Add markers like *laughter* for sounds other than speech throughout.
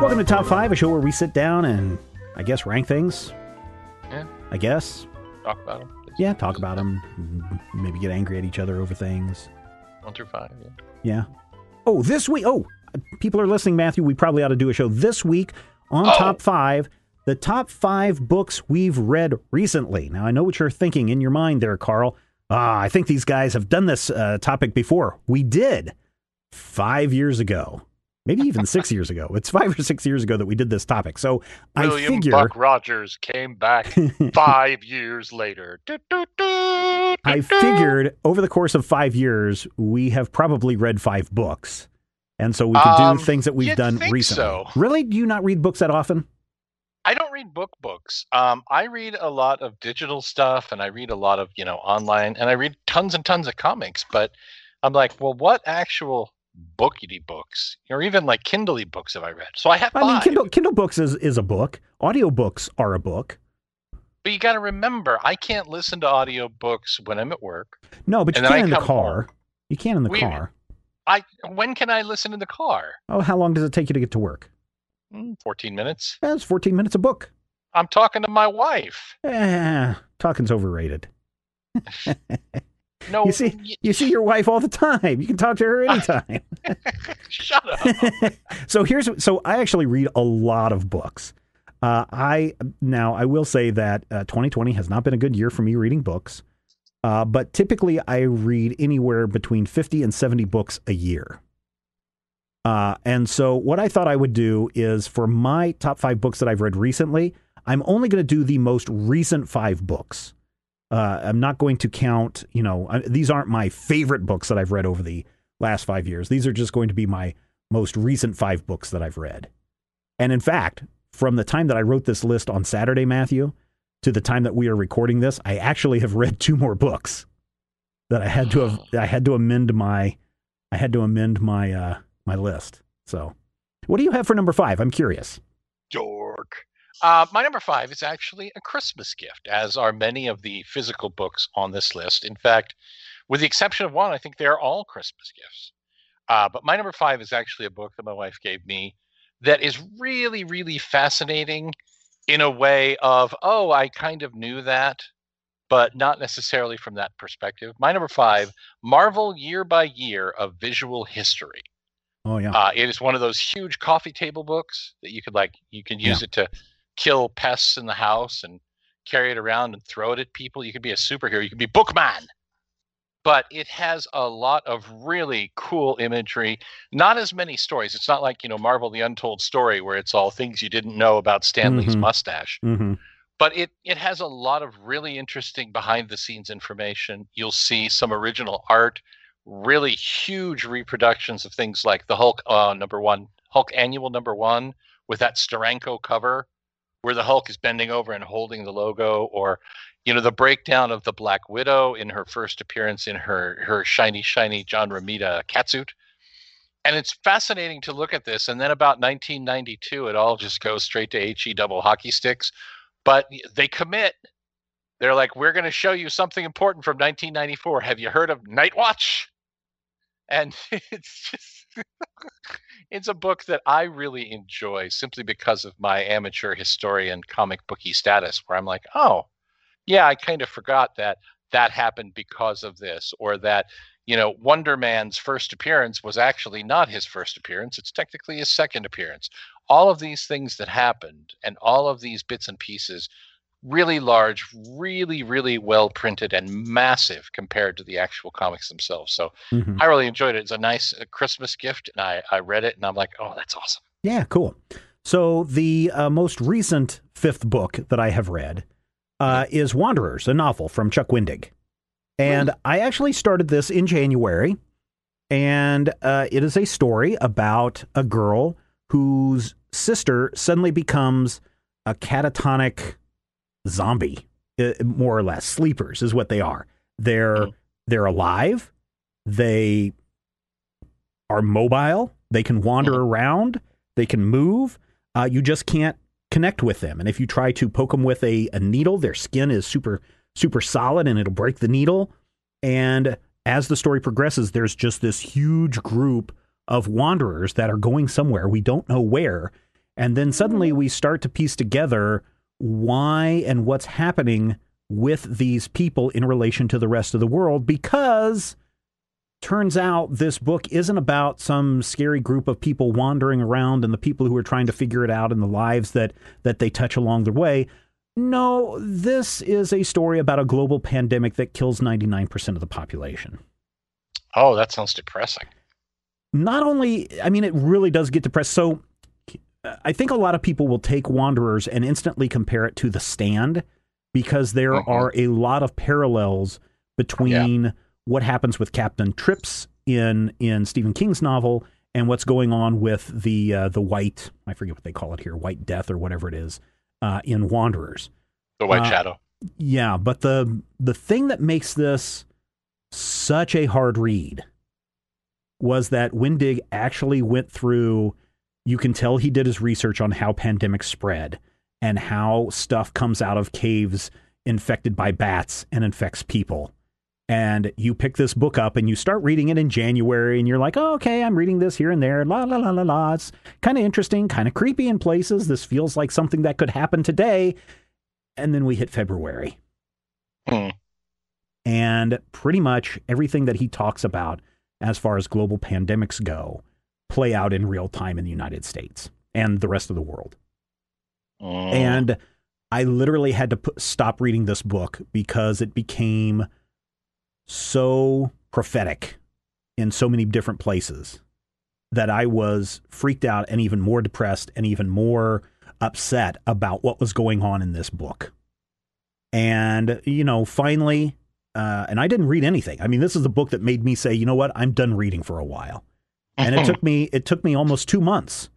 Welcome to Top 5, a show where we sit down and, I guess, rank things. Yeah. I guess. Talk about them. Yeah, talk about them. Maybe get angry at each other over things. One through five. Yeah. Yeah. Oh, this week. Oh, people are listening, Matthew. We probably ought to do a show this week on Oh. Top 5. The top five books we've read recently. Now, I know what you're thinking in your mind there, Carl. Ah, I think these guys have done this uh, topic before. We did five years ago, maybe even six *laughs* years ago. It's five or six years ago that we did this topic. So I William figure. Buck Rogers came back *laughs* five years later. Do, do, do, I figured over the course of five years, we have probably read five books. And so we could Um, do things that we've done recently. so. Really? Do you not read books that often? I don't read book books. Um, I read a lot of digital stuff, and I read a lot of you know online, and I read tons and tons of comics. But I'm like, well, what actual bookity books, or even like Kindly books have I read? So I have I mean. Kindle, Kindle books is, is a book. Audiobooks are a book. But you got to remember, I can't listen to audiobooks when I'm at work. No, but you can in the car. home. You can in the We- car. I when can I listen in the car? Oh, how long does it take you to get to work? Mm, Fourteen minutes. That's 14 minutes a book. I'm talking to my wife. Eh, talking's overrated. No, You see, y- you see your wife all the time. You can talk to her *laughs* anytime. *laughs* shut up. *laughs* so here's so I actually read a lot of books. Uh, I now I will say that uh, 2020 has not been a good year for me reading books, uh, but typically I read anywhere between 50 and 70 books a year. Uh, and so what I thought I would do is for my top five books that I've read recently, I'm only going to do the most recent five books. Uh, I'm not going to count, you know, I, these aren't my favorite books that I've read over the last five years. These are just going to be my most recent five books that I've read. And in fact, from the time that I wrote this list on Saturday, Matthew, to the time that we are recording this, I actually have read two more books that I had to have *gasps* I had to amend my I had to amend my uh my list. So what do you have for number five? I'm curious. Dork. Uh, my number five is actually a Christmas gift, as are many of the physical books on this list. In fact, with the exception of one, I think they're all Christmas gifts. Uh, but my number five is actually a book that my wife gave me that is really, really fascinating in a way of, oh, I kind of knew that, but not necessarily from that perspective. My number five, Marvel Year by Year of Visual History. Oh yeah. Uh, it is one of those huge coffee table books that you could like you can use it to kill pests in the house and carry it around and throw it at people. You could be a superhero. You could be Bookman. But it has a lot of really cool imagery. Not as many stories. It's not like you know Marvel: The Untold Story, where it's all things you didn't know about Stan Lee's Mhm. mustache hmm but it it has a lot of really interesting behind the scenes information you'll see some original art really huge reproductions of things like the hulk uh, number one hulk annual number one with that steranko cover where the hulk is bending over and holding the logo or you know the breakdown of the black widow in her first appearance in her her shiny shiny john romita catsuit and it's fascinating to look at this and then about 1992 it all just goes straight to he double hockey sticks but they commit. They're like, we're going to show you something important from 1994. Have you heard of Night Watch? And *laughs* it's just, it's a book that I really enjoy simply because of my amateur historian comic booky status, where I'm like, oh, yeah, I kind of forgot that that happened because of this, or that, you know, Wonder Man's first appearance was actually not his first appearance. It's technically his second appearance all of these things that happened and all of these bits and pieces really large really really well printed and massive compared to the actual comics themselves so hmm i really enjoyed it it's a nice uh, christmas gift and i i read it and i'm like oh that's awesome Yeah, cool. So the uh, most recent fifth book that I have read uh, is Wanderers, a novel from Chuck Wendig. And I actually started this in January. And uh, it is a story about a girl whose sister suddenly becomes a catatonic zombie, uh, more or less. Sleepers is what they are. They're mm. they're alive. They are mobile. They can wander mm. around. They can move. Uh, you just can't connect with them. And if you try to poke them with a, a needle, their skin is super super solid and it'll break the needle. And as the story progresses, there's just this huge group of wanderers that are going somewhere. We don't know where. And then suddenly we start to piece together why and what's happening with these people in relation to the rest of the world because turns out this book isn't about some scary group of people wandering around and the people who are trying to figure it out and the lives that that they touch along the way. No, this is a story about a global pandemic that kills 99% of the population. Oh, that sounds depressing. Not only, I mean, it really does get depressed. So I think a lot of people will take Wanderers and instantly compare it to The Stand because there mm-hmm. are a lot of parallels between yeah. what happens with Captain Trips in in Stephen King's novel and what's going on with the uh, the white I forget what they call it here White Death or whatever it is uh, in Wanderers. The White uh, Shadow. Yeah, but the the thing that makes this such a hard read was that Wendig actually went through. You can tell he did his research on how pandemics spread and how stuff comes out of caves infected by bats and infects people. And you pick this book up and you start reading it in January, and you're like, oh, okay, I'm reading this here and there. La, la, la, la, la. It's kind of interesting, kind of creepy in places. This feels like something that could happen today. And then we hit February. Hmm. And pretty much everything that he talks about as far as global pandemics go play out in real time in the United States and the rest of the world. Oh. And I literally had to put, stop reading this book because it became so prophetic in so many different places that I was freaked out and even more depressed and even more upset about what was going on in this book. And, you know, finally, uh, and I didn't read anything. I mean, this is the book that made me say, you know what, I'm done reading for a while. And it *laughs* took me, it took me almost two months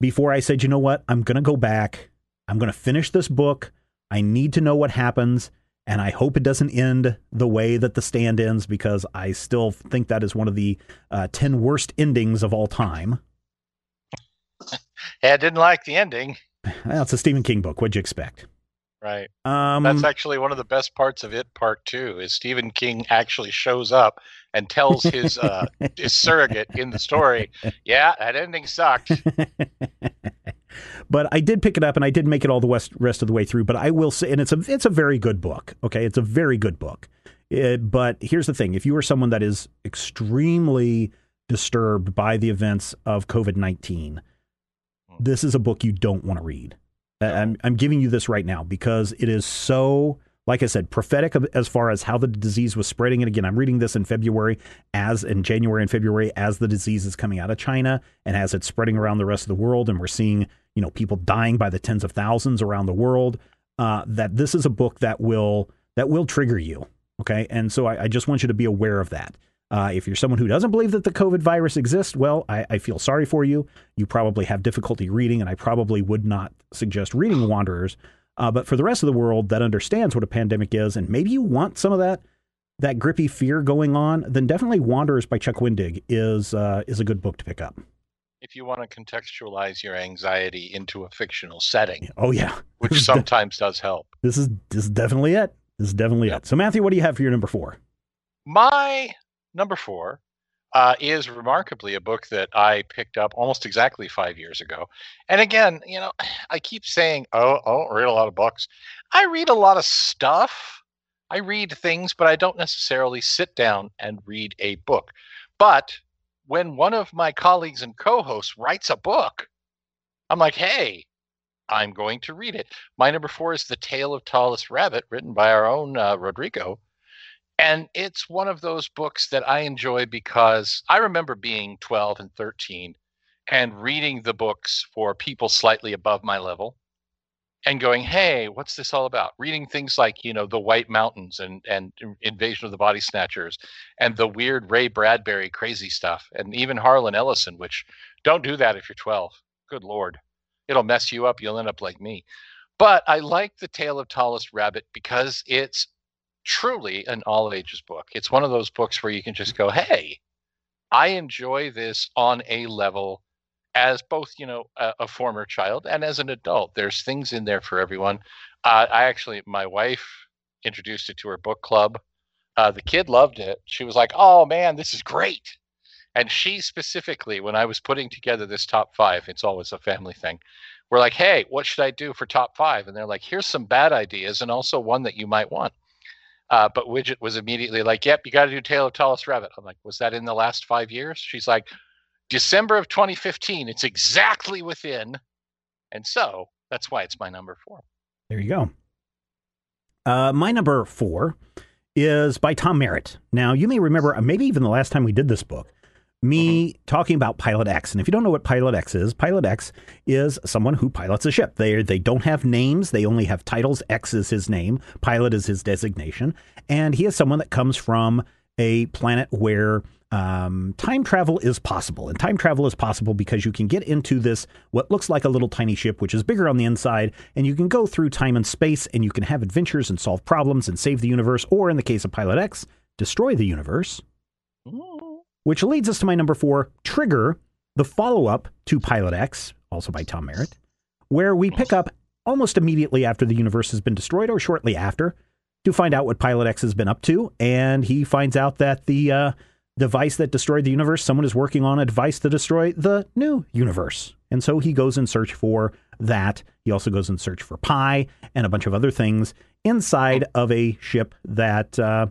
before I said, you know what, I'm going to go back I'm going to finish this book. I need to know what happens. And I hope it doesn't end the way that the stand ends because I still think that is one of the uh, 10 worst endings of all time. yeah, I didn't like the ending. Well, it's a Stephen King book. What'd you expect? Right. Um, That's actually one of the best parts of it. Part two is Stephen King actually shows up and tells his uh, his surrogate in the story, "Yeah, that ending sucked." *laughs* but I did pick it up and I did make it all the west, rest of the way through. But I will say, and it's a it's a very good book. Okay, it's a very good book. It, but here's the thing: if you are someone that is extremely disturbed by the events of COVID nineteen, this is a book you don't want to read. I'm, I'm giving you this right now because it is so, like I said, prophetic as far as how the disease was spreading. And again, I'm reading this in February, as in January and February, as the disease is coming out of China and as it's spreading around the rest of the world. And we're seeing, you know, people dying by the tens of thousands around the world. Uh, that this is a book that will that will trigger you. Okay, and so I, I just want you to be aware of that. Uh, if you're someone who doesn't believe that the COVID virus exists, well, I, I, feel sorry for you. You probably have difficulty reading, and I probably would not suggest reading Wanderers. Uh, but for the rest of the world that understands what a pandemic is, and maybe you want some of that that grippy fear going on, then definitely Wanderers by Chuck Wendig is uh, is a good book to pick up. If you want to contextualize your anxiety into a fictional setting, oh yeah, which *laughs* sometimes does help. This is this is definitely it. This is definitely it. So Matthew, what do you have for your number four? My number four uh, is remarkably a book that I picked up almost exactly five years ago. And again, you know, *sighs* I keep saying, oh, I don't read a lot of books. I read a lot of stuff. I read things, but I don't necessarily sit down and read a book. But when one of my colleagues and co hosts writes a book, I'm like, hey, I'm going to read it. My number four is The Tale of Tallest Rabbit, written by our own uh, Rodrigo. And it's one of those books that I enjoy because I remember being 12 and 13 and reading the books for people slightly above my level and going, "Hey, what's this all about?" Reading things like, you know, the White Mountains and and Invasion of the Body Snatchers, and the weird Ray Bradbury crazy stuff, and even Harlan Ellison. Which don't do that if you're 12. Good lord, it'll mess you up. You'll end up like me. But I like the Tale of Tallest Rabbit because it's truly an all ages book. It's one of those books where you can just go, "Hey, I enjoy this on a level." as both you know a, a, former child and as an adult. There's things in there for everyone. Uh, i actually my wife introduced it to her book club. Uh, the kid loved it. She was like oh man this is great. And she specifically when i was putting together this top five it's always a family thing we're like hey what should i do for top five? And they're like here's some bad ideas and also one that you might want uh, but Widget was immediately like, "Yep, you got to do Tale of Tallest Rabbit." I'm like, "Was that in the last five years?" She's like, December of 2015. It's exactly within. And so that's why it's my number four. There you go. Uh, my number four is by Tom Merritt. Now, you may remember, uh, maybe even the last time we did this book, me mm-hmm. talking about Pilot X. And if you don't know what Pilot X is, Pilot X is someone who pilots a ship. They they don't have names; they only have titles. X is his name. Pilot is his designation, and he is someone that comes from a planet where um, time travel is possible. And time travel is possible because you can get into this, what looks like a little tiny ship, which is bigger on the inside, and you can go through time and space and you can have adventures and solve problems and save the universe, or in the case of Pilot X, destroy the universe. Which leads us to my number four Trigger, the follow up to Pilot X, also by Tom Merritt, where we pick up almost immediately after the universe has been destroyed or shortly after to find out what Pilot X has been up to. And he finds out that the. Uh, device that destroyed the universe, someone is working on a device to destroy the new universe. And so he goes in search for that. He also goes in search for Pi and a bunch of other things inside of a ship that uh,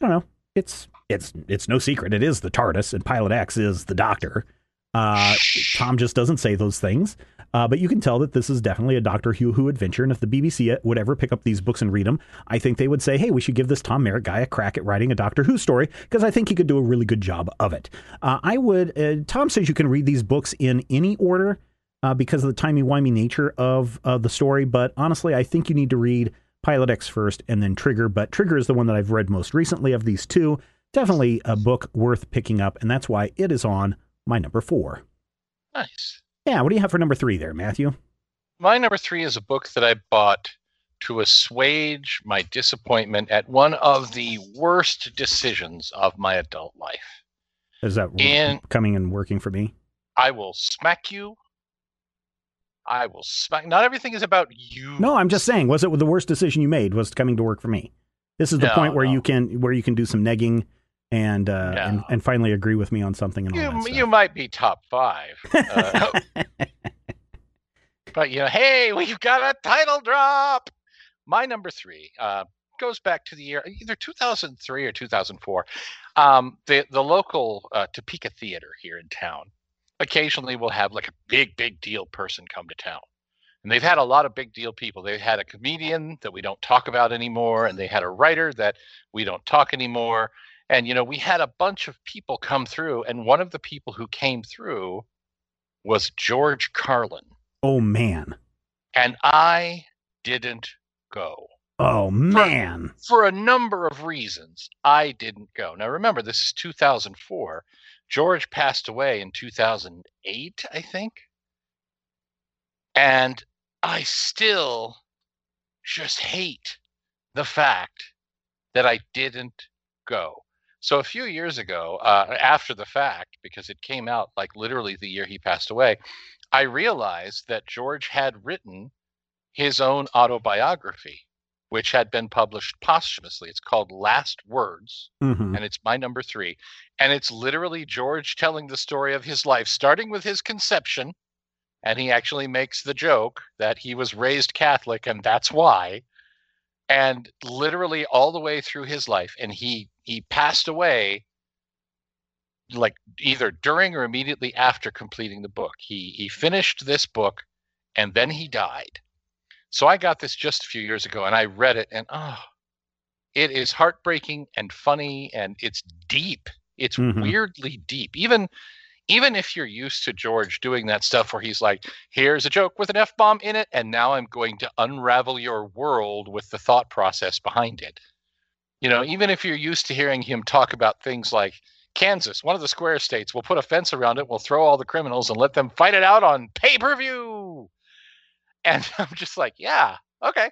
I don't know. It's it's it's no secret. It is the TARDIS, and Pilot X is the Doctor. Uh, Tom just doesn't say those things. Uh, but you can tell that this is definitely a Doctor Who Who adventure. And if the BBC would ever pick up these books and read them, I think they would say, hey, we should give this Tom Merritt guy a crack at writing a Doctor Who story because I think he could do a really good job of it. Uh, I would, uh, Tom says you can read these books in any order uh, because of the timey-wimey nature of the story. But honestly, I think you need to read Pilot X first and then Trigger. But Trigger is the one that I've read most recently of these two. Definitely a book worth picking up. And that's why it is on my number four. Nice. Yeah, what do you have for number three there, Matthew? My number three is a book that I bought to assuage my disappointment at one of the worst decisions of my adult life. Is that in, coming and working for me? I will smack you. I will smack. Not everything is about you. No, I'm just saying. Was it the worst decision you made? Was coming to work for me? This is the no, point where no. you can where you can do some negging and uh, no. and, and finally agree with me on something. And you you might be top five, *laughs* uh, but you know, hey, we've got a title drop. My number three uh, goes back to the year either 2003 or 2004. Um, the the local uh, Topeka Theater here in town occasionally will have like a big big deal person come to town. And they've had a lot of big deal people. They had a comedian that we don't talk about anymore, and they had a writer that we don't talk anymore and, you know, we had a bunch of people come through, and one of the people who came through was George Carlin. Oh, man. And I didn't go. Oh, man. For, for a number of reasons, I didn't go. Now, remember, this is 2004. George passed away in 2008, I think. And I still just hate the fact that I didn't go. So a few years ago, uh, after the fact, because it came out like literally the year he passed away, I realized that George had written his own autobiography, which had been published posthumously. It's called Last Words, mm-hmm. and it's my number three. And it's literally George telling the story of his life, starting with his conception. And he actually makes the joke that he was raised Catholic, and that's why and literally all the way through his life and he he passed away like either during or immediately after completing the book. He he finished this book and then he died. So i got this just a few years ago and i read it and oh it is heartbreaking and funny and it's deep. It's mm-hmm. weirdly deep. Even even if you're used to George doing that stuff where he's like, here's a joke with an F bomb in it, and now I'm going to unravel your world with the thought process behind it. You know, even if you're used to hearing him talk about things like Kansas, one of the square states, we'll put a fence around it, we'll throw all the criminals and let them fight it out on pay per view. And *laughs* I'm just like, yeah, okay.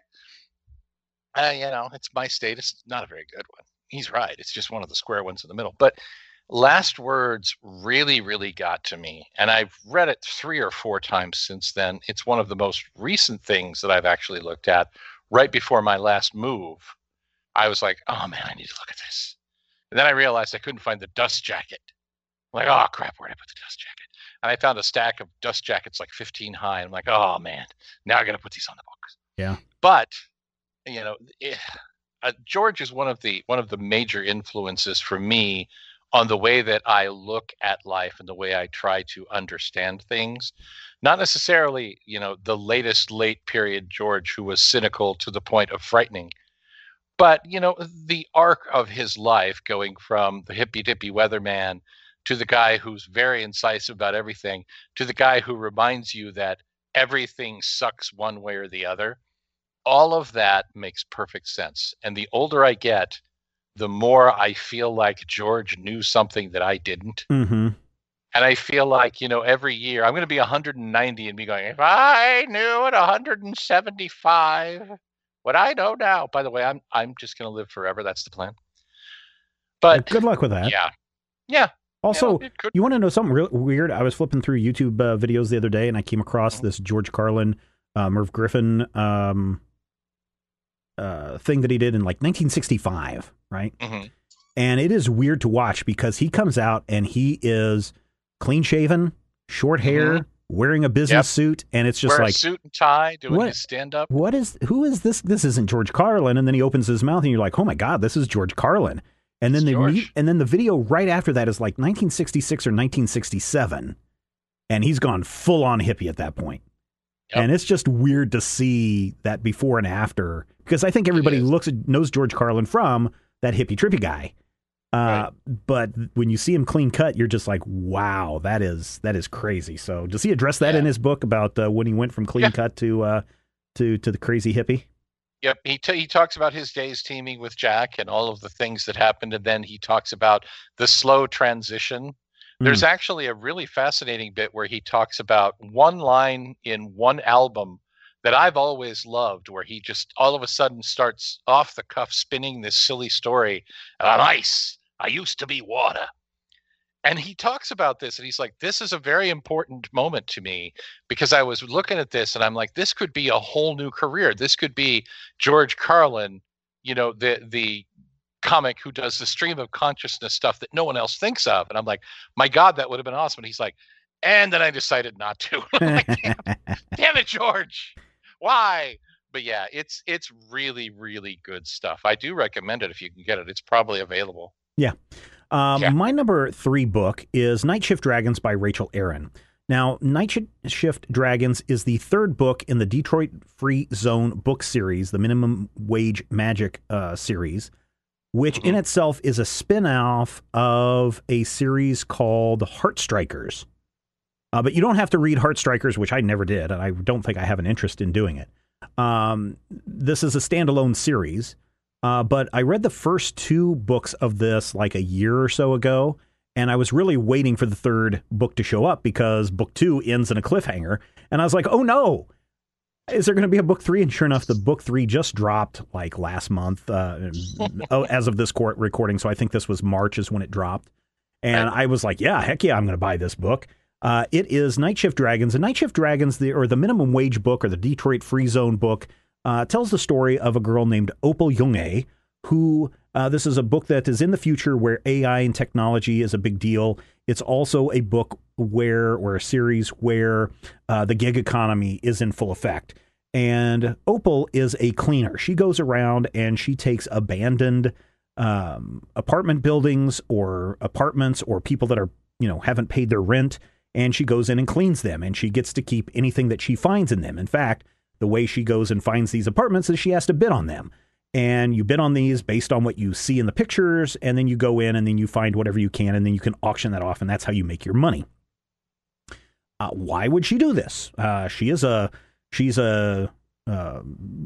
Uh, you know, it's my state. It's not a very good one. He's right. It's just one of the square ones in the middle. But Last Words really, really got to me. And I've read it three or four times since then. It's one of the most recent things that I've actually looked at right before my last move. I was like, oh man, I need to look at this. And then I realized I couldn't find the dust jacket. I'm like, oh crap, where'd I put the dust jacket? And I found a stack of dust jackets like 15 high. I'm like, oh man, now I got to put these on the books. Yeah. But you know, it, uh, George is one of the one of the major influences for me on the way that I look at life and the way I try to understand things. Not necessarily, you know, the latest late period George who was cynical to the point of frightening, but you know, the arc of his life going from the hippy dippy weatherman to the guy who's very incisive about everything to the guy who reminds you that everything sucks one way or the other. All of that makes perfect sense. And the older I get, the more I feel like George knew something that I didn't. Mm-hmm. And I feel like, you know, every year I'm going to be 190 and be going, if I knew at 175 what I know now. By the way, I'm I'm just going to live forever. That's the plan. But good luck with that. Yeah. Yeah. Also, you, know, you want to know something real weird? I was flipping through YouTube uh, videos the other day and I came across mm-hmm. this George Carlin, uh, Merv Griffin um, uh, thing that he did in like 1965 right? Mm-hmm. And it is weird to watch because he comes out and he is clean shaven, short hair, mm-hmm. wearing a business yep. suit, and it's just Wear like suit and tie, doing what, his stand up. What is who is this? This isn't George Carlin. And then he opens his mouth and you're like, oh my god, this is George Carlin. And then it's the and then the video right after that is like 1966 or 1967, and he's gone full on hippie at that point. Yep. And it's just weird to see that before and after because I think everybody looks at knows George Carlin from that hippie trippy guy. Uh, right. But when you see him clean cut, you're just like, wow, that is that is crazy. So does he address that yeah. in his book about uh, when he went from clean yeah. cut to uh, to to the crazy hippie? Yep, he t- he talks about his days teaming with Jack and all of the things that happened, and then he talks about the slow transition. There's mm. actually a really fascinating bit where he talks about one line in one album that I've always loved, where he just all of a sudden starts off the cuff spinning this silly story on ice. I used to be water. And he talks about this and he's like, This is a very important moment to me because I was looking at this and I'm like, This could be a whole new career. This could be George Carlin, you know, the, the, comic who does the stream of consciousness stuff that no one else thinks of and i'm like my god that would have been awesome and he's like and then i decided not to *laughs* like, damn, damn it george why? But yeah, it's it's really really good stuff. I do recommend it if you can get it. It's probably available. Yeah. Um, yeah. My number three book is Night Shift Dragons by Rachel Aaron. Now, Night Shift Dragons is the third book in the Detroit Free Zone book series, the Minimum Wage Magic uh, series, which mm-hmm. in itself is a spin off of a series called Heartstrikers. Uh, but you don't have to read Heartstrikers, which I never did, and I don't think I have an interest in doing it. Um, this is a standalone series, uh, but I read the first two books of this like a year or so ago, and I was really waiting for the third book to show up because book two ends in a cliffhanger, and I was like, oh no. Is there going to be a book three? And sure enough, the book three just dropped like last month, uh, *laughs* oh, as of this court recording. So I think this was March is when it dropped. And I was like, yeah, heck yeah, I'm going to buy this book. Uh, it is Night Shift Dragons. And Night Shift Dragons, the, or the minimum wage book, or the Detroit Free Zone book, uh, tells the story of a girl named Opal Yong, who uh, this is a book that is in the future where AI and technology is a big deal. It's also a book where, or a series where uh, the gig economy is in full effect. And Opal is a cleaner. She goes around and she takes abandoned um, apartment buildings or apartments or people that are, you know, haven't paid their rent and she goes in and cleans them and she gets to keep anything that she finds in them. In fact, the way she goes and finds these apartments is she has to bid on them. And you bid on these based on what you see in the pictures, and then you go in and then you find whatever you can, and then you can auction that off, and that's how you make your money. Uh, why would she do this? Uh, she is a she's a uh,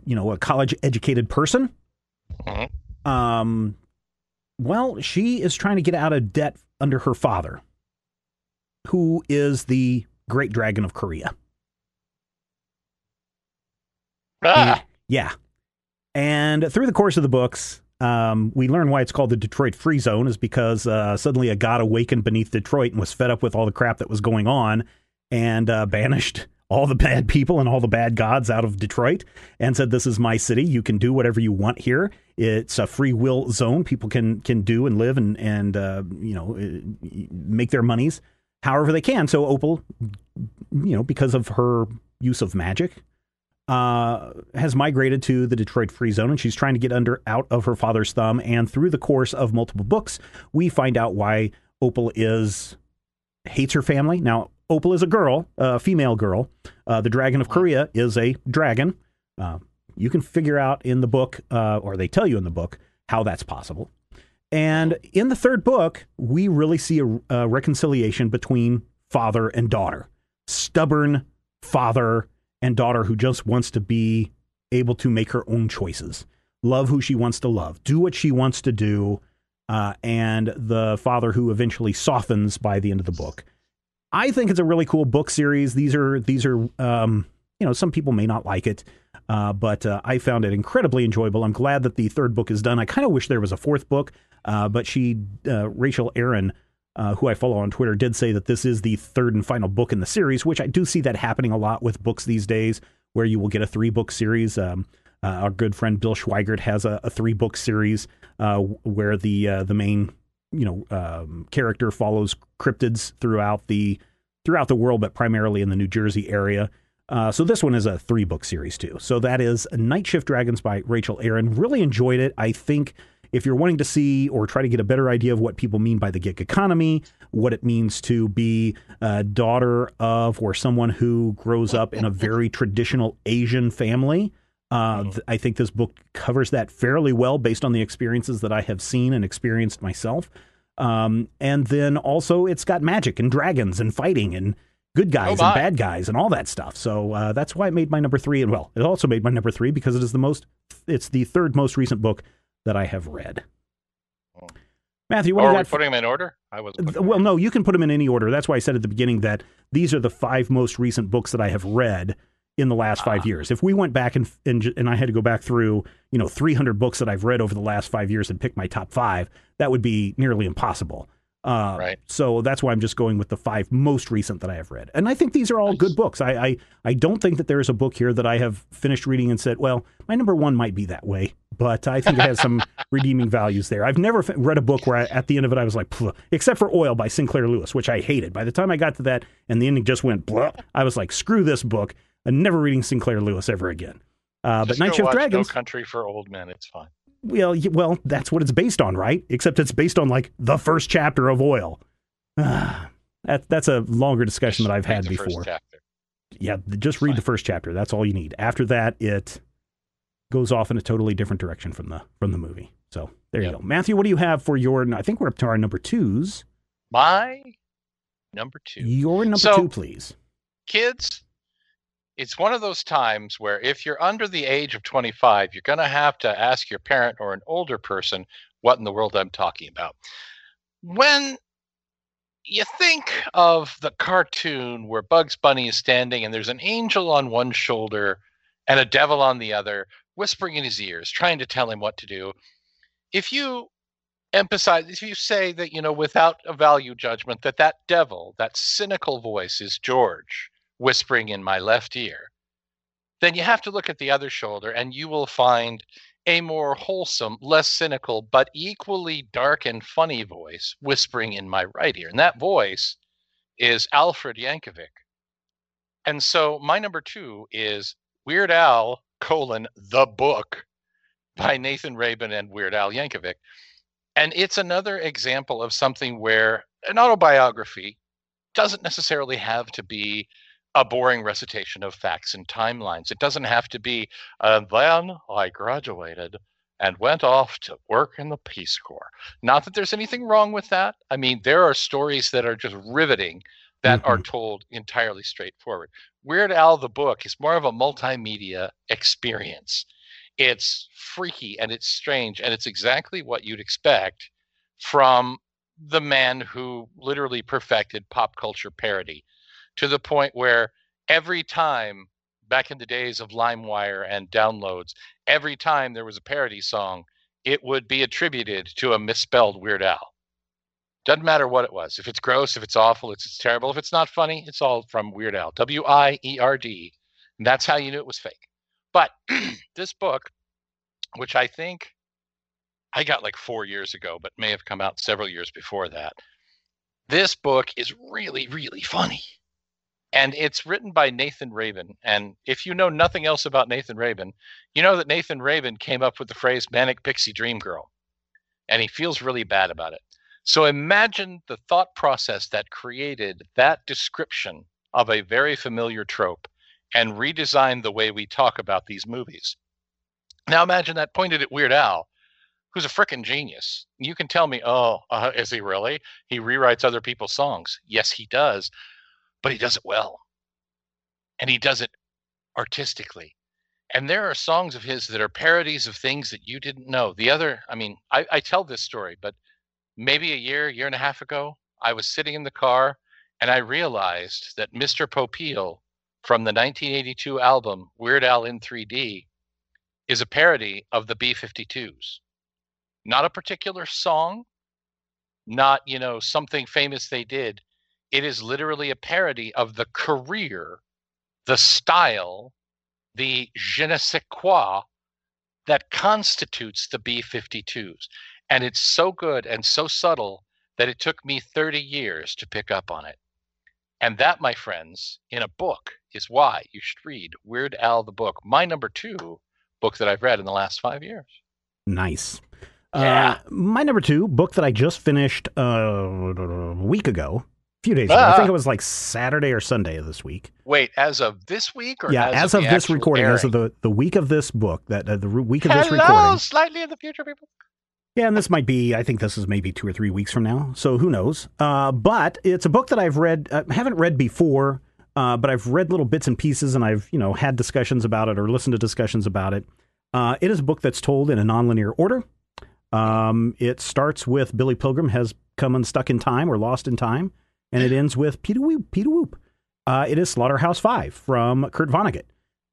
you know a college educated person. Mhm. Um, well, she is trying to get out of debt under her father, who is the great dragon of Korea. Ah, Yeah. And through the course of the books, um, we learn why it's called the Detroit Free Zone is because uh, suddenly a god awakened beneath Detroit and was fed up with all the crap that was going on and uh, banished *laughs* all the bad people and all the bad gods out of Detroit and said, "This is my city. You can do whatever you want here. It's a free will zone. People can can do and live and and uh, you know uh, make their monies however they can." So Opal, you know, because of her use of magic, uh, has migrated to the Detroit Free Zone, and she's trying to get under out of her father's thumb. And through the course of multiple books, we find out why Opal is hates her family. Now, Opal is a girl, a female girl. Uh, the Dragon of Korea is a dragon. Uh, you can figure out in the book, uh, or they tell you in the book, how that's possible. And in the third book, we really see a, a reconciliation between father and daughter. Stubborn father and daughter who just wants to be able to make her own choices, love who she wants to love, do what she wants to do, uh, and the father who eventually softens by the end of the book. I think it's a really cool book series. These are these are um, you know some people may not like it, uh, but uh, I found it incredibly enjoyable. I'm glad that the third book is done. I kind of wish there was a fourth book, uh, but she uh, Rachel Aaron. Uh, who I follow on Twitter did say that this is the third and final book in the series, which I do see that happening a lot with books these days, where you will get a three book series. Um, uh, our good friend Bill Schweigart has a, a three book series uh, where the uh, the main you know um, character follows cryptids throughout the throughout the world, but primarily in the New Jersey area. Uh, so this one is a three book series too. So that is Night Shift Dragons by Rachel Aaron. Really enjoyed it. I think if you're wanting to see or try to get a better idea of what people mean by the gig economy, what it means to be a daughter of or someone who grows up in a very traditional Asian family, uh, th- I think this book covers that fairly well based on the experiences that I have seen and experienced myself. Um, and then also it's got magic and dragons and fighting and good guys Oh, and bad guys and all that stuff. So uh, that's why it made my number three. And well, it also made my number three because it is the most, it's the third most recent book that I have read. Oh. Matthew, what Or are you we putting them in order? I them well, no, you can put them in any order. That's why I said at the beginning that these are the five most recent books that I have read in the last five Ah. years. If we went back and, and and I had to go back through, you know, 300 books that I've read over the last five years and pick my top five, that would be nearly impossible. Uh, Right. So that's why I'm just going with the five most recent that I have read, and I think these are all good books. I, I I don't think that there is a book here that I have finished reading and said, well, my number one might be that way, but I think it has some *laughs* redeeming values there. I've never f- read a book where I, at the end of it I was like, "Pfft," except for Oil by Sinclair Lewis, which I hated. By the time I got to that and the ending just went, blah, I was like, screw this book. I'm never reading Sinclair Lewis ever again. Uh, but Just Night Shift watch Dragons, No Country for Old Men. It's fine. well, well, that's what it's based on, right? Except it's based on like the first chapter of Oil. *sighs* that, that's a longer discussion Just that I've read had the first before. chapter. Yeah, just read Fine. the first chapter. That's all you need. After that, it goes off in a totally different direction from the from the movie. So there you go, Matthew. What do you have for your? I think we're up to our number twos. My number two. Your number So- two, please. kids, it's one of those times where if you're under the age of 25, you're going to have to ask your parent or an older person what in the world I'm talking about. When you think of the cartoon where Bugs Bunny is standing and there's an angel on one shoulder and a devil on the other, whispering in his ears, trying to tell him what to do. If you emphasize, if you say that, you know, without a value judgment, that that devil, that cynical voice is George whispering in my left ear, then you have to look at the other shoulder and you will find a more wholesome, less cynical, but equally dark and funny voice whispering in my right ear. And that voice is Alfred Yankovic. And so my number two is Weird Al colon the book by Nathan Rabin and Weird Al Yankovic. And it's another example of something where an autobiography doesn't necessarily have to be a boring recitation of facts and timelines. It doesn't have to be, and then I graduated and went off to work in the Peace Corps. Not that there's anything wrong with that. I mean, there are stories that are just riveting that Mm-hmm. are told entirely straightforward. Weird Al the book is more of a multimedia experience. It's freaky and it's strange and it's exactly what you'd expect from the man who literally perfected pop culture parody to the point where every time back in the days of LimeWire and downloads, every time there was a parody song, it would be attributed to a misspelled Weird Al. Doesn't matter what it was. If it's gross, if it's awful, it's, it's terrible. If it's not funny, it's all from Weird Al. W I E R D. And that's how you knew it was fake. But *clears throat* this book, which I think I got like four years ago, but may have come out several years before that. This book is really, really funny. And it's written by Nathan Rabin. And if you know nothing else about Nathan Rabin, you know that Nathan Rabin came up with the phrase manic pixie dream girl. And he feels really bad about it. So imagine the thought process that created that description of a very familiar trope and redesigned the way we talk about these movies. Now imagine that pointed at Weird Al, who's a frickin' genius. You can tell me, oh, uh, is he really? He rewrites other people's songs. Yes, he does, but he does it well. And he does it artistically. And there are songs of his that are parodies of things that you didn't know. The other, I mean, I, I tell this story, but maybe a year, year and a half ago, I was sitting in the car and I realized that Mr. Popeil from the 1982 album Weird Al in 3D is a parody of the B 52s. Not a particular song, not, you know, something famous they did. It is literally a parody of the career, the style, the je ne sais quoi that constitutes the B 52s. And it's so good and so subtle that it took me 30 years to pick up on it. And that, my friends, in a book is why you should read Weird Al the book, my number two book that I've read in the last five years. Nice. Yeah. Uh, my number two book that I just finished uh, a week ago, a few days ago. I Ah. think it was like Saturday or Sunday of this week. Wait, as of this week or yeah, as, as, of, of, the this recording, as of the, the week of this book, that uh, the week of this recording. Hello, recording. slightly in the future, people. Yeah, and this might be, I think this is maybe two or three weeks from now. So who knows? Uh, but it's a book that I've read, uh, haven't read before, uh, but I've read little bits and pieces and I've, you know, had discussions about it or listened to discussions about it. Uh, it is a book that's told in a nonlinear order. Um, it starts with Billy Pilgrim has come unstuck in time or lost in time, and it ends with Peter Whoop. Peter Whoop. Uh, it is Slaughterhouse Five from Kurt Vonnegut.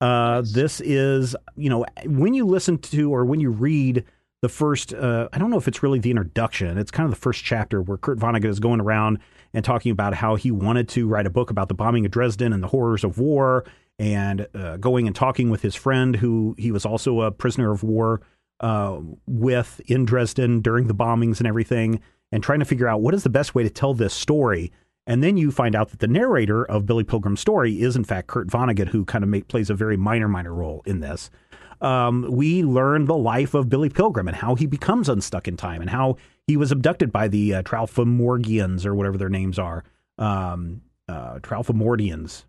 Uh, Nice. This is, you know, when you listen to or when you read the first, uh, I don't know if it's really the introduction. It's kind of the first chapter where Kurt Vonnegut is going around and talking about how he wanted to write a book about the bombing of Dresden and the horrors of war, and uh, going and talking with his friend who he was also a prisoner of war uh, with in Dresden during the bombings and everything, and trying to figure out what is the best way to tell this story. And then you find out that the narrator of Billy Pilgrim's story is, in fact, Kurt Vonnegut, who kind of make, plays a very minor, minor role in this. Um, we learn the life of Billy Pilgrim and how he becomes unstuck in time and how he was abducted by the uh, Tralfamorgians or whatever their names are. Um, uh, Tralfamordians.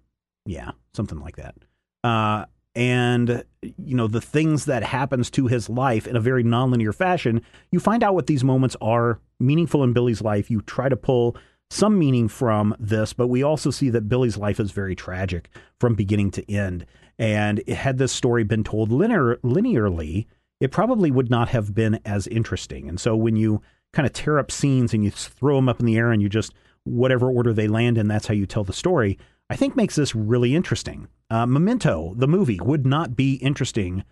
Yeah, something like that. Uh, and you know the things that happens to his life in a very nonlinear fashion you find out what these moments are meaningful in billy's life you try to pull some meaning from this but we also see that billy's life is very tragic from beginning to end and had this story been told linear, linearly it probably would not have been as interesting and so when you kind of tear up scenes and you throw them up in the air and you just whatever order they land in that's how you tell the story I think makes this really interesting. Uh, Memento, the movie, would not be interesting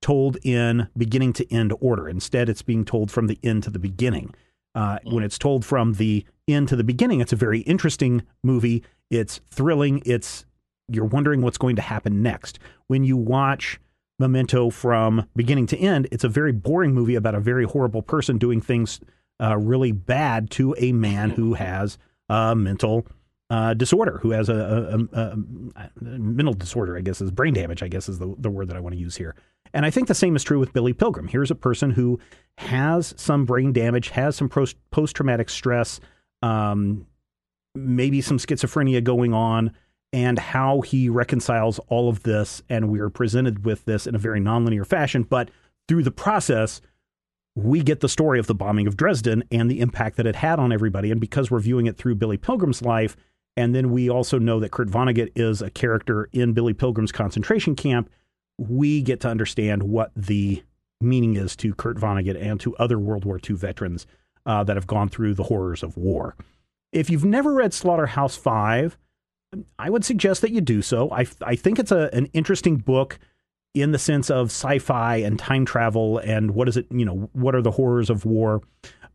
told in beginning to end order. Instead, it's being told from the end to the beginning. Uh, when it's told from the end to the beginning, it's a very interesting movie. It's thrilling. It's you're wondering what's going to happen next. When you watch Memento from beginning to end, it's a very boring movie about a very horrible person doing things uh, really bad to a man who has a mental uh, disorder, who has a, a, a, a mental disorder, I guess is brain damage, I guess is the, the word that I want to use here. And I think the same is true with Billy Pilgrim. Here's a person who has some brain damage, has some post traumatic stress, um, maybe some schizophrenia going on, and how he reconciles all of this. And we're presented with this in a very nonlinear fashion, but through the process, we get the story of the bombing of Dresden and the impact that it had on everybody. And because we're viewing it through Billy Pilgrim's life, And then we also know that Kurt Vonnegut is a character in Billy Pilgrim's concentration camp. We get to understand what the meaning is to Kurt Vonnegut and to other World War II veterans uh, that have gone through the horrors of war. If you've never read Slaughterhouse Five, I would suggest that you do so. I, I think it's a, an interesting book in the sense of sci-fi and time travel and what is it, you know, what are the horrors of war.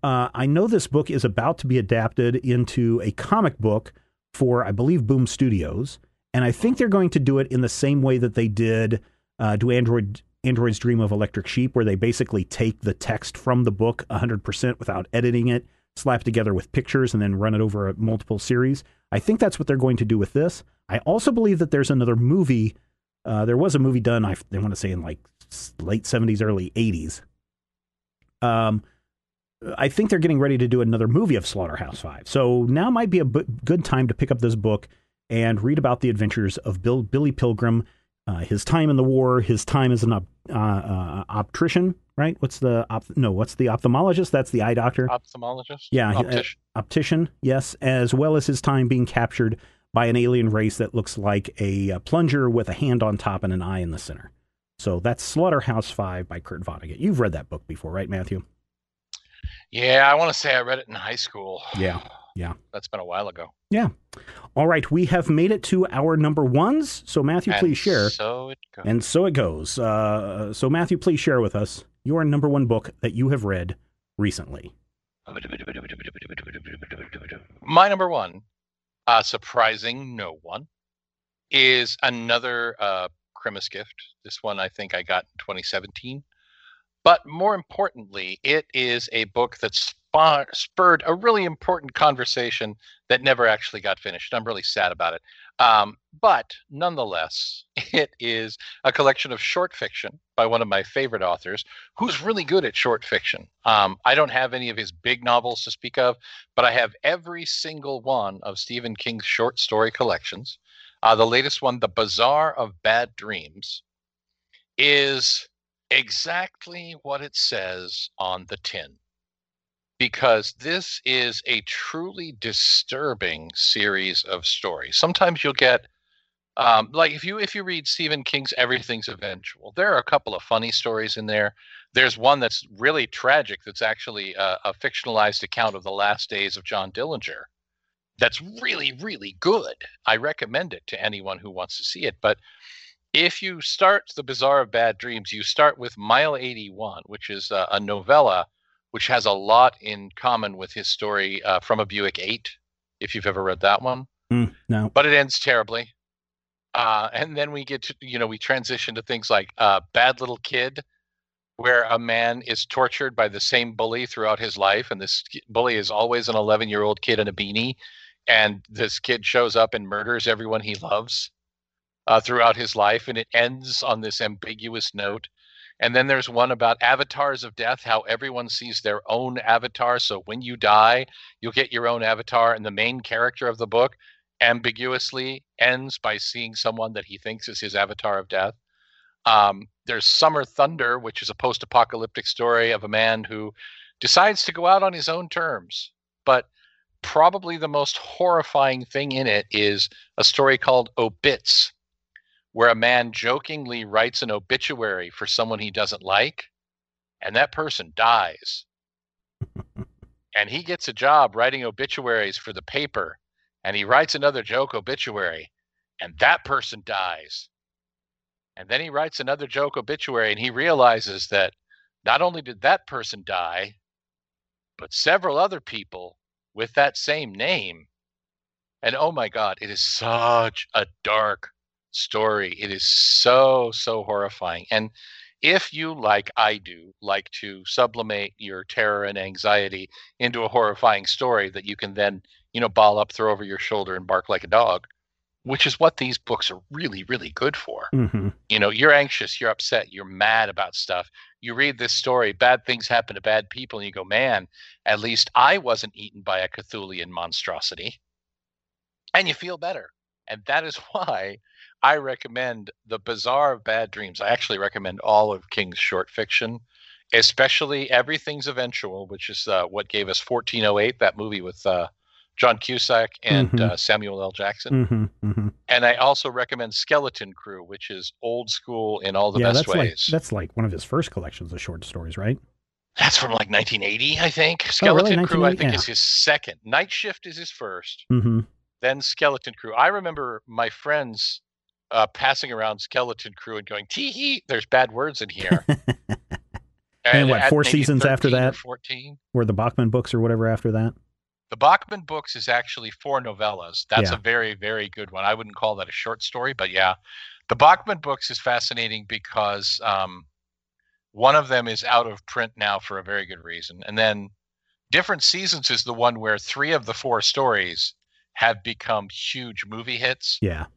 Uh, I know this book is about to be adapted into a comic book for, I believe, Boom Studios, and I think they're going to do it in the same way that they did uh, "Do Android Androids Dream of Electric Sheep," where they basically take the text from the book 100% without editing it, slap together with pictures, and then run it over a multiple series. I think that's what they're going to do with this. I also believe that there's another movie. Uh, there was a movie done, I, I want to say in like late 70s, early 80s. Um, I think they're getting ready to do another movie of Slaughterhouse Five. So now might be a b- good time to pick up this book and read about the adventures of Bill, Billy Pilgrim, uh, his time in the war, his time as an op, uh, uh, optician, right? What's the op, no? What's the ophthalmologist? That's the eye doctor. Ophthalmologist. Yeah, optician. Uh, optician. Yes, as well as his time being captured by an alien race that looks like a, a plunger with a hand on top and an eye in the center. So that's Slaughterhouse Five by Kurt Vonnegut. You've read that book before, right, Matthew? Yeah, I want to say I read it in high school. Yeah, yeah. That's been a while ago. Yeah. All right, we have made it to our number ones. So Matthew, And please share. So it goes. And so it goes. Uh, so Matthew, please share with us your number one book that you have read recently. My number one, uh, surprising no one, is another uh, Christmas gift. This one I think I got in 2017. But more importantly, it is a book that spurred a really important conversation that never actually got finished. I'm really sad about it. Um, but nonetheless, *laughs* it is a collection of short fiction by one of my favorite authors who's really good at short fiction. Um, I don't have any of his big novels to speak of, but I have every single one of Stephen King's short story collections. Uh, the latest one, The Bazaar of Bad Dreams, is exactly what it says on the tin. Because this is a truly disturbing series of stories. Sometimes you'll get um, like if you if you read Stephen King's Everything's Eventual, there are a couple of funny stories in there. There's one that's really tragic. That's actually a, a fictionalized account of the last days of John Dillinger. That's really really good. I recommend it to anyone who wants to see it. But if you start the Bazaar of Bad Dreams, you start with Mile 81, which is a, a novella which has a lot in common with his story uh, from a Buick 8, if you've ever read that one. Mm, no. But it ends terribly. Uh, and then we get to, you know, we transition to things like uh, Bad Little Kid, where a man is tortured by the same bully throughout his life. And this bully is always an 11 year old kid in a beanie. And this kid shows up and murders everyone he loves uh, throughout his life, and it ends on this ambiguous note. And then there's one about avatars of death, how everyone sees their own avatar. So when you die, you'll get your own avatar, and the main character of the book ambiguously ends by seeing someone that he thinks is his avatar of death. Um, there's Summer Thunder, which is a post apocalyptic story of a man who decides to go out on his own terms. But probably the most horrifying thing in it is a story called Obits, where a man jokingly writes an obituary for someone he doesn't like, and that person dies. *laughs* and he gets a job writing obituaries for the paper, and he writes another joke obituary, and that person dies. And then he writes another joke obituary, and he realizes that not only did that person die, but several other people with that same name. And oh my God, it is such a dark story. It is so, so horrifying. And if you, like I do, like to sublimate your terror and anxiety into a horrifying story that you can then, you know, ball up, throw over your shoulder, and bark like a dog, which is what these books are really, really good for. Mm-hmm. You know, you're anxious, you're upset, you're mad about stuff. You read this story, bad things happen to bad people, and you go, man, at least I wasn't eaten by a Cthulian monstrosity. And you feel better. And that is *laughs* why I recommend The Bazaar of Bad Dreams. I actually recommend all of King's short fiction, especially Everything's Eventual, which is uh, what gave us 1408, that movie with uh, John Cusack and Mhm. uh, Samuel L. Jackson. Mm-hmm, mm-hmm. And I also recommend Skeleton Crew, which is old school in all the yeah, best that's like ways. that's like one of his first collections of short stories, right? That's from like 1980, I think. Oh, really? Skeleton Crew, I think, Yeah. is his second. Night Shift is his first. Mm-hmm. Then Skeleton Crew. I remember my friends uh, passing around Skeleton Crew and going, "Tee hee, there's bad words in here." *laughs* And what, four seasons after 13 or that? 14. Or the Bachman books or whatever after that. The Bachman books is actually four novellas. That's Yeah. a very, very good one. I wouldn't call that a short story, but yeah. The Bachman books is fascinating because um, one of them is out of print now for a very good reason. And then Different Seasons is the one where three of the four stories have become huge movie hits Yeah.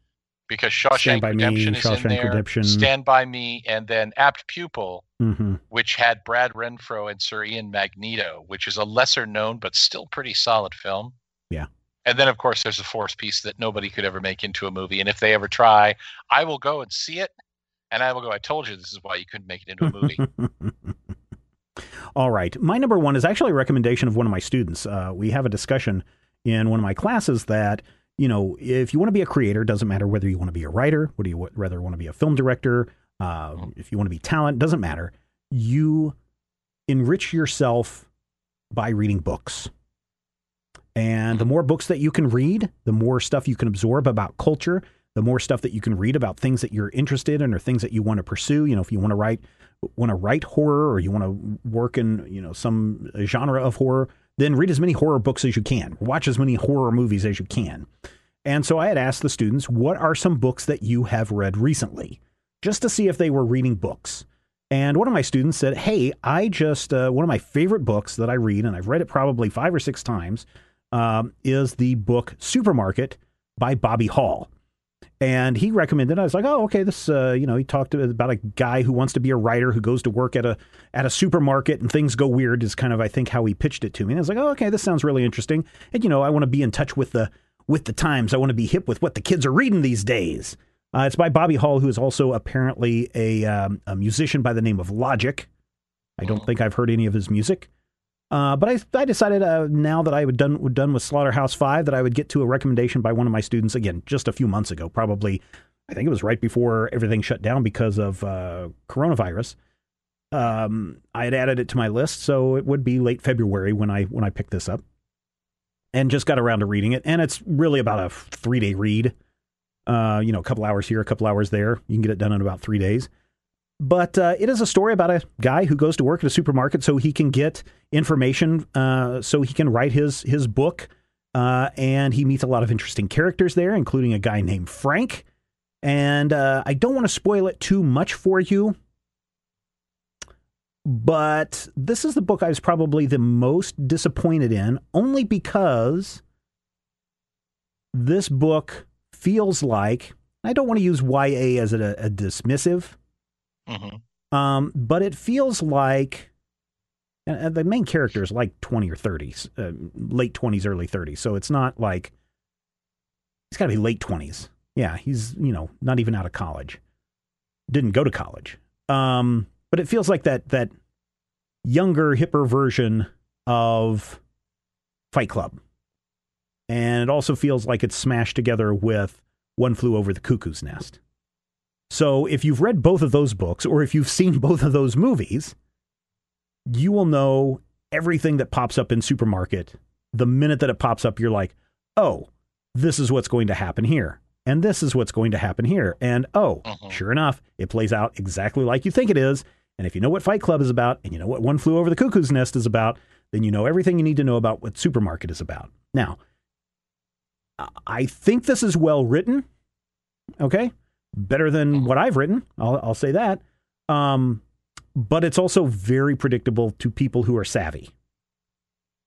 Because Shawshank Stand by Me, Redemption is Shawshank in there, Redemption. Stand by Me, and then Apt Pupil, Mm-hmm. which had Brad Renfro and Sir Ian Magneto, which is a lesser known but still pretty solid film. Yeah. And then, of course, there's a Force piece that nobody could ever make into a movie. And if they ever try, I will go and see it. And I will go, I told you this is why you couldn't make it into a movie. *laughs* All right. My number one is actually a recommendation of one of my students. Uh, we have a discussion in one of my classes that, you know, if you want to be a creator, doesn't matter whether you want to be a writer, whether you rather want to be a film director, uh, if you want to be talent, doesn't matter. You enrich yourself by reading books. And the more books that you can read, the more stuff you can absorb about culture, the more stuff that you can read about things that you're interested in or things that you want to pursue. You know, if you want to write want to write horror or you want to work in, you know, some genre of horror, then read as many horror books as you can. Watch as many horror movies as you can. And so I had asked the students, what are some books that you have read recently? Just to see if they were reading books. And one of my students said, Hey, I just, uh, one of my favorite books that I read, and I've read it probably five or six times, um, is the book Supermarket by Bobby Hall. And he recommended. it. I was like, "Oh, okay." This, uh, you know, he talked about a guy who wants to be a writer who goes to work at a at a supermarket and things go weird. Is kind of, I think, how he pitched it to me. And I was like, "Oh, okay, this sounds really interesting." And you know, I want to be in touch with the with the times. I want to be hip with what the kids are reading these days. Uh, it's by Bobby Hall, who is also apparently a um, a musician by the name of Logic. I don't think I've heard any of his music. Uh, but I, I decided uh, now that I was done, done with Slaughterhouse Five that I would get to a recommendation by one of my students again just a few months ago, probably. I think it was right before everything shut down because of uh, coronavirus. Um, I had added it to my list, so it would be late February when I when I picked this up, and just got around to reading it. And it's really about a three day read. Uh, you know, a couple hours here, a couple hours there. You can get it done in about three days. But uh, it is a story about a guy who goes to work at a supermarket so he can get information, uh, so he can write his his book. Uh, and he meets a lot of interesting characters there, including a guy named Frank. And uh, I don't want to spoil it too much for you, but this is the book I was probably the most disappointed in, only because this book feels like I don't want to use YA as a, a dismissive. Hmm Um, but it feels like and, and the main character is like 20 or 30s, uh, late 20s, early 30s. So it's not like he's got to be late 20s. Yeah, he's, you know, not even out of college. Didn't go to college. Um, but it feels like that that younger, hipper version of Fight Club. And it also feels like it's smashed together with One Flew Over the Cuckoo's Nest. So if you've read both of those books or if you've seen *laughs* both of those movies, you will know everything that pops up in Supermarket. The minute that it pops up, you're like, oh, this is what's going to happen here. And this is what's going to happen here. And oh, Mhm. sure enough, it plays out exactly like you think it is. And if you know what Fight Club is about and you know what One Flew Over the Cuckoo's Nest is about, then you know everything you need to know about what Supermarket is about. Now, I think this is well written. Okay. Better than what I've written. I'll, I'll say that. Um, but it's also very predictable to people who are savvy.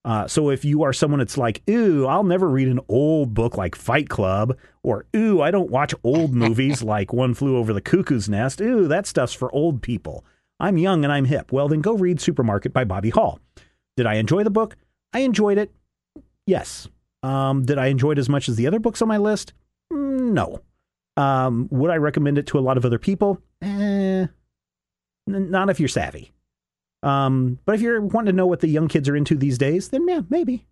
Uh, so if you are someone that's like, ooh, I'll never read an old book like Fight Club, or ooh, I don't watch old *laughs* movies like One Flew Over the Cuckoo's Nest. Ooh, that stuff's for old people. I'm young and I'm hip. Well, then go read Supermarket by Bobby Hall. Did I enjoy the book? I enjoyed it. Yes. Um, did I enjoy it as much as the other books on my list? Mm, No. Um, would I recommend it to a lot of other people? Eh, not if you're savvy. Um, but if you're wanting to know what the young kids are into these days, then yeah, maybe.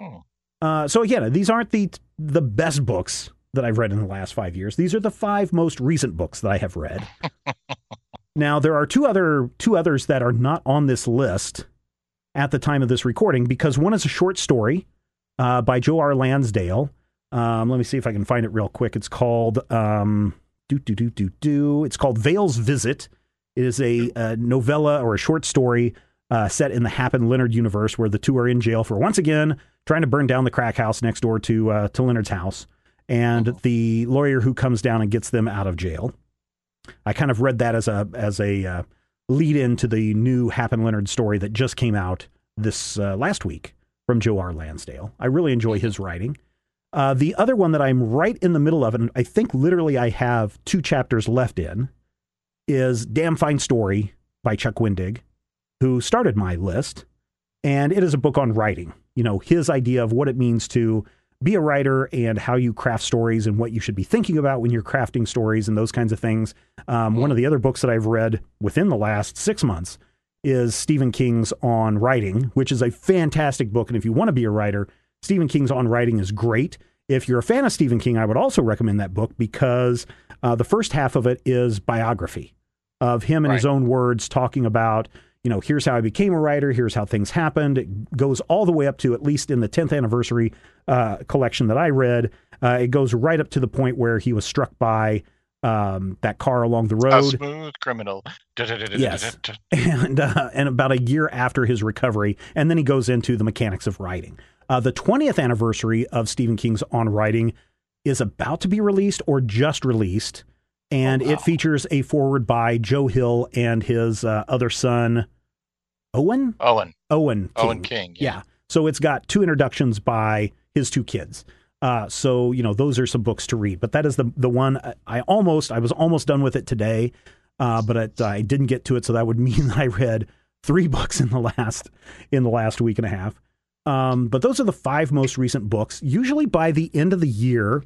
Hmm. Uh, so again, these aren't the the best books that I've read in the last five years. These are the five most recent books that I have read. *laughs* now there are two other two others that are not on this list at the time of this recording because one is a short story uh, by Joe R. Lansdale. Um, let me see if I can find it real quick. It's called um, do do do do do. It's called Veil's Visit. It is a, a novella or a short story uh, set in the Hap and Leonard universe, where the two are in jail for once again trying to burn down the crack house next door to uh, to Leonard's house, and uh-huh. the lawyer who comes down and gets them out of jail. I kind of read that as a as a uh, lead in to the new Hap and Leonard story that just came out this uh, last week from Joe R. Lansdale. I really enjoy his writing. Uh, the other one that I'm right in the middle of, and I think literally I have two chapters left in, is Damn Fine Story by Chuck Wendig, who started my list. And it is a book on writing, you know, his idea of what it means to be a writer and how you craft stories and what you should be thinking about when you're crafting stories and those kinds of things. Um, one of the other books that I've read within the last six months is Stephen King's On Writing, which is a fantastic book. And if you want to be a writer, Stephen King's On Writing is great. If you're a fan of Stephen King, I would also recommend that book because uh, the first half of it is biography of him in right. his own words talking about, you know, here's how I became a writer, here's how things happened. It goes all the way up to, at least in the 10th anniversary uh, collection that I read, uh, it goes right up to the point where he was struck by um, that car along the road. A smooth criminal. yes. *laughs* And, uh, and about a year after his recovery. And then he goes into the mechanics of writing. Uh, the 20th anniversary of Stephen King's On Writing is about to be released or just released. And oh, wow. it features a forward by Joe Hill and his uh, other son, Owen? Owen. Owen King. Owen King. Yeah. yeah. So it's got two introductions by his two kids. Uh, so you know those are some books to read, but that is the the one I almost I was almost done with it today, uh, but it, I didn't get to it. So that would *laughs* mean that I read three books in the last in the last week and a half. Um, but those are the five most recent books. Usually by the end of the year,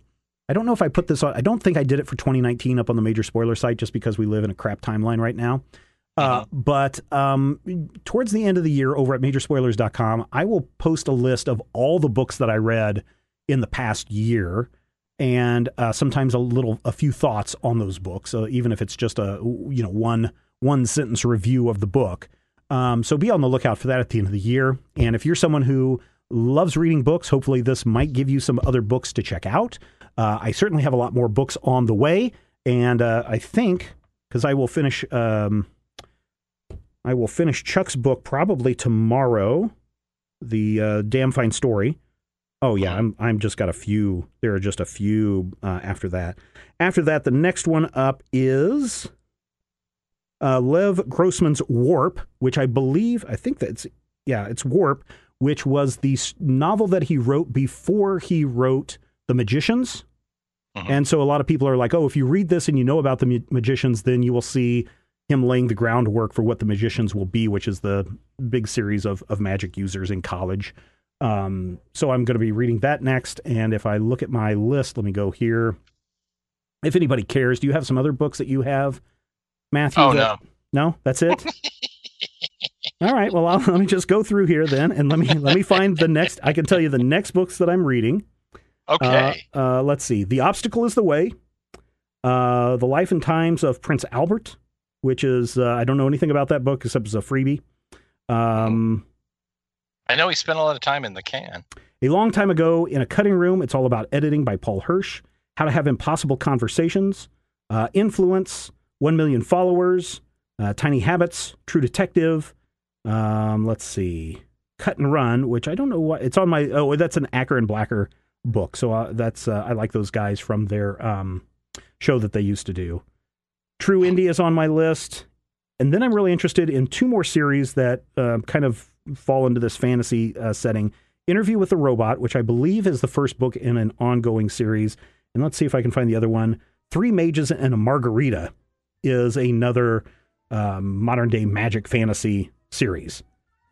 I don't know if I put this on. I don't think I did it for 2019 up on the major spoiler site just because we live in a crap timeline right now. Uh, uh-huh. but um, towards the end of the year over at majorspoilers.com, I will post a list of all the books that I read in the past year and uh, sometimes a little a few thoughts on those books uh, even if it's just a you know one one sentence review of the book um, so be on the lookout for that at the end of the year. And if you're someone who loves reading books, hopefully this might give you some other books to check out. Uh, I certainly have a lot more books on the way, and uh, I think because I will finish, um, I will finish Chuck's book probably tomorrow. The uh, damn fine story. Oh yeah, I'm I'm just got a few. There are just a few uh, after that. After that, the next one up is uh, Lev Grossman's Warp, which I believe, I think that's, yeah, it's Warp, which was the novel that he wrote before he wrote The Magicians. Uh-huh. And so a lot of people are like, oh, if you read this and you know about the Magicians, then you will see him laying the groundwork for what the Magicians will be, which is the big series of, of magic users in college. Um, so I'm going to be reading that next. And if I look at my list, let me go here. If anybody cares, do you have some other books that you have Matthew? Oh, that, no. No, that's it. *laughs* All right. Well, I'll, let me just go through here then, and let me let me find the next. I can tell you the next books that I'm reading. Okay. Uh, uh, let's see. The obstacle is the way. Uh, the life and times of Prince Albert, which is uh, I don't know anything about that book except it's a freebie. Um, I know he spent a lot of time in the can. A long time ago in a cutting room. It's all about editing by Paul Hirsch. How to have impossible conversations. Uh, influence. 1 million followers, uh, Tiny Habits, True Detective. Um, let's see, Cut and Run, which I don't know what it's on my. Oh, that's an Acker and Blacker book. So uh, that's uh, I like those guys from their um, show that they used to do. True Indie is on my list, and then I'm really interested in two more series that uh, kind of fall into this fantasy uh, setting. Interview with the Robot, which I believe is the first book in an ongoing series, and let's see if I can find the other one. Three Mages and a Margarita, is another um, modern day magic fantasy series.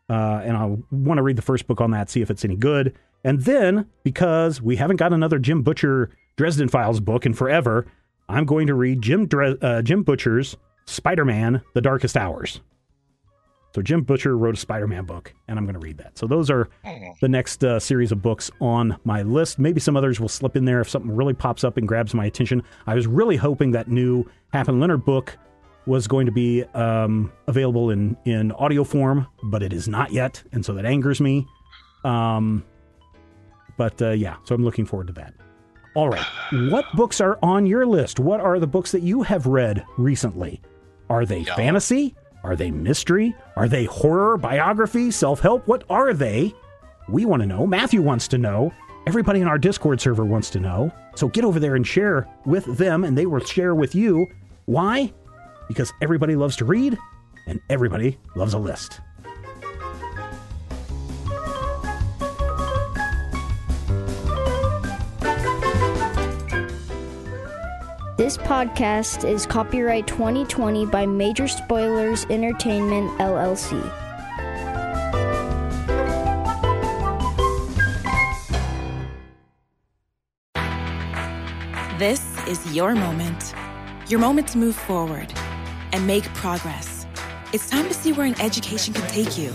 Uh, and I want to read the first book on that, see if it's any good. And then, because we haven't got another Jim Butcher Dresden Files book in forever, I'm going to read Jim uh, Jim Butcher's Spider Man: The Darkest Hours. So Jim Butcher wrote a Spider-Man book, and I'm going to read that. So those are the next uh, series of books on my list. Maybe some others will slip in there if something really pops up and grabs my attention. I was really hoping that new Hap and Leonard book was going to be um, available in in audio form, but it is not yet, and so that angers me. Um, but uh, yeah, so I'm looking forward to that. All right, what books are on your list? What are the books that you have read recently? Are they Yeah. fantasy? Are they mystery? Are they horror, biography, self help? What are they? We want to know. Matthew wants to know. Everybody in our Discord server wants to know. So get over there and share with them, and they will share with you. Why? Because everybody loves to read, and everybody loves a list. This podcast is copyright 2020 by Major Spoilers Entertainment LLC. This is your moment. Your moment to move forward and make progress. It's time to see where an education can take you.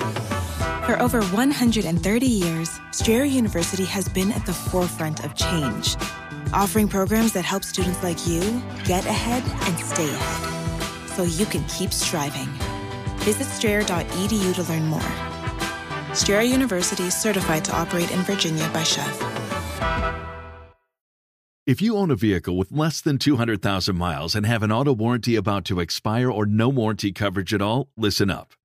For over 130 years, Strayer University has been at the forefront of change, offering programs that help students like you get ahead and stay ahead so you can keep striving. Visit strayer.edu to learn more. Strayer University is certified to operate in Virginia by SCHEV. If you own a vehicle with less than 200,000 miles and have an auto warranty about to expire or no warranty coverage at all, listen up.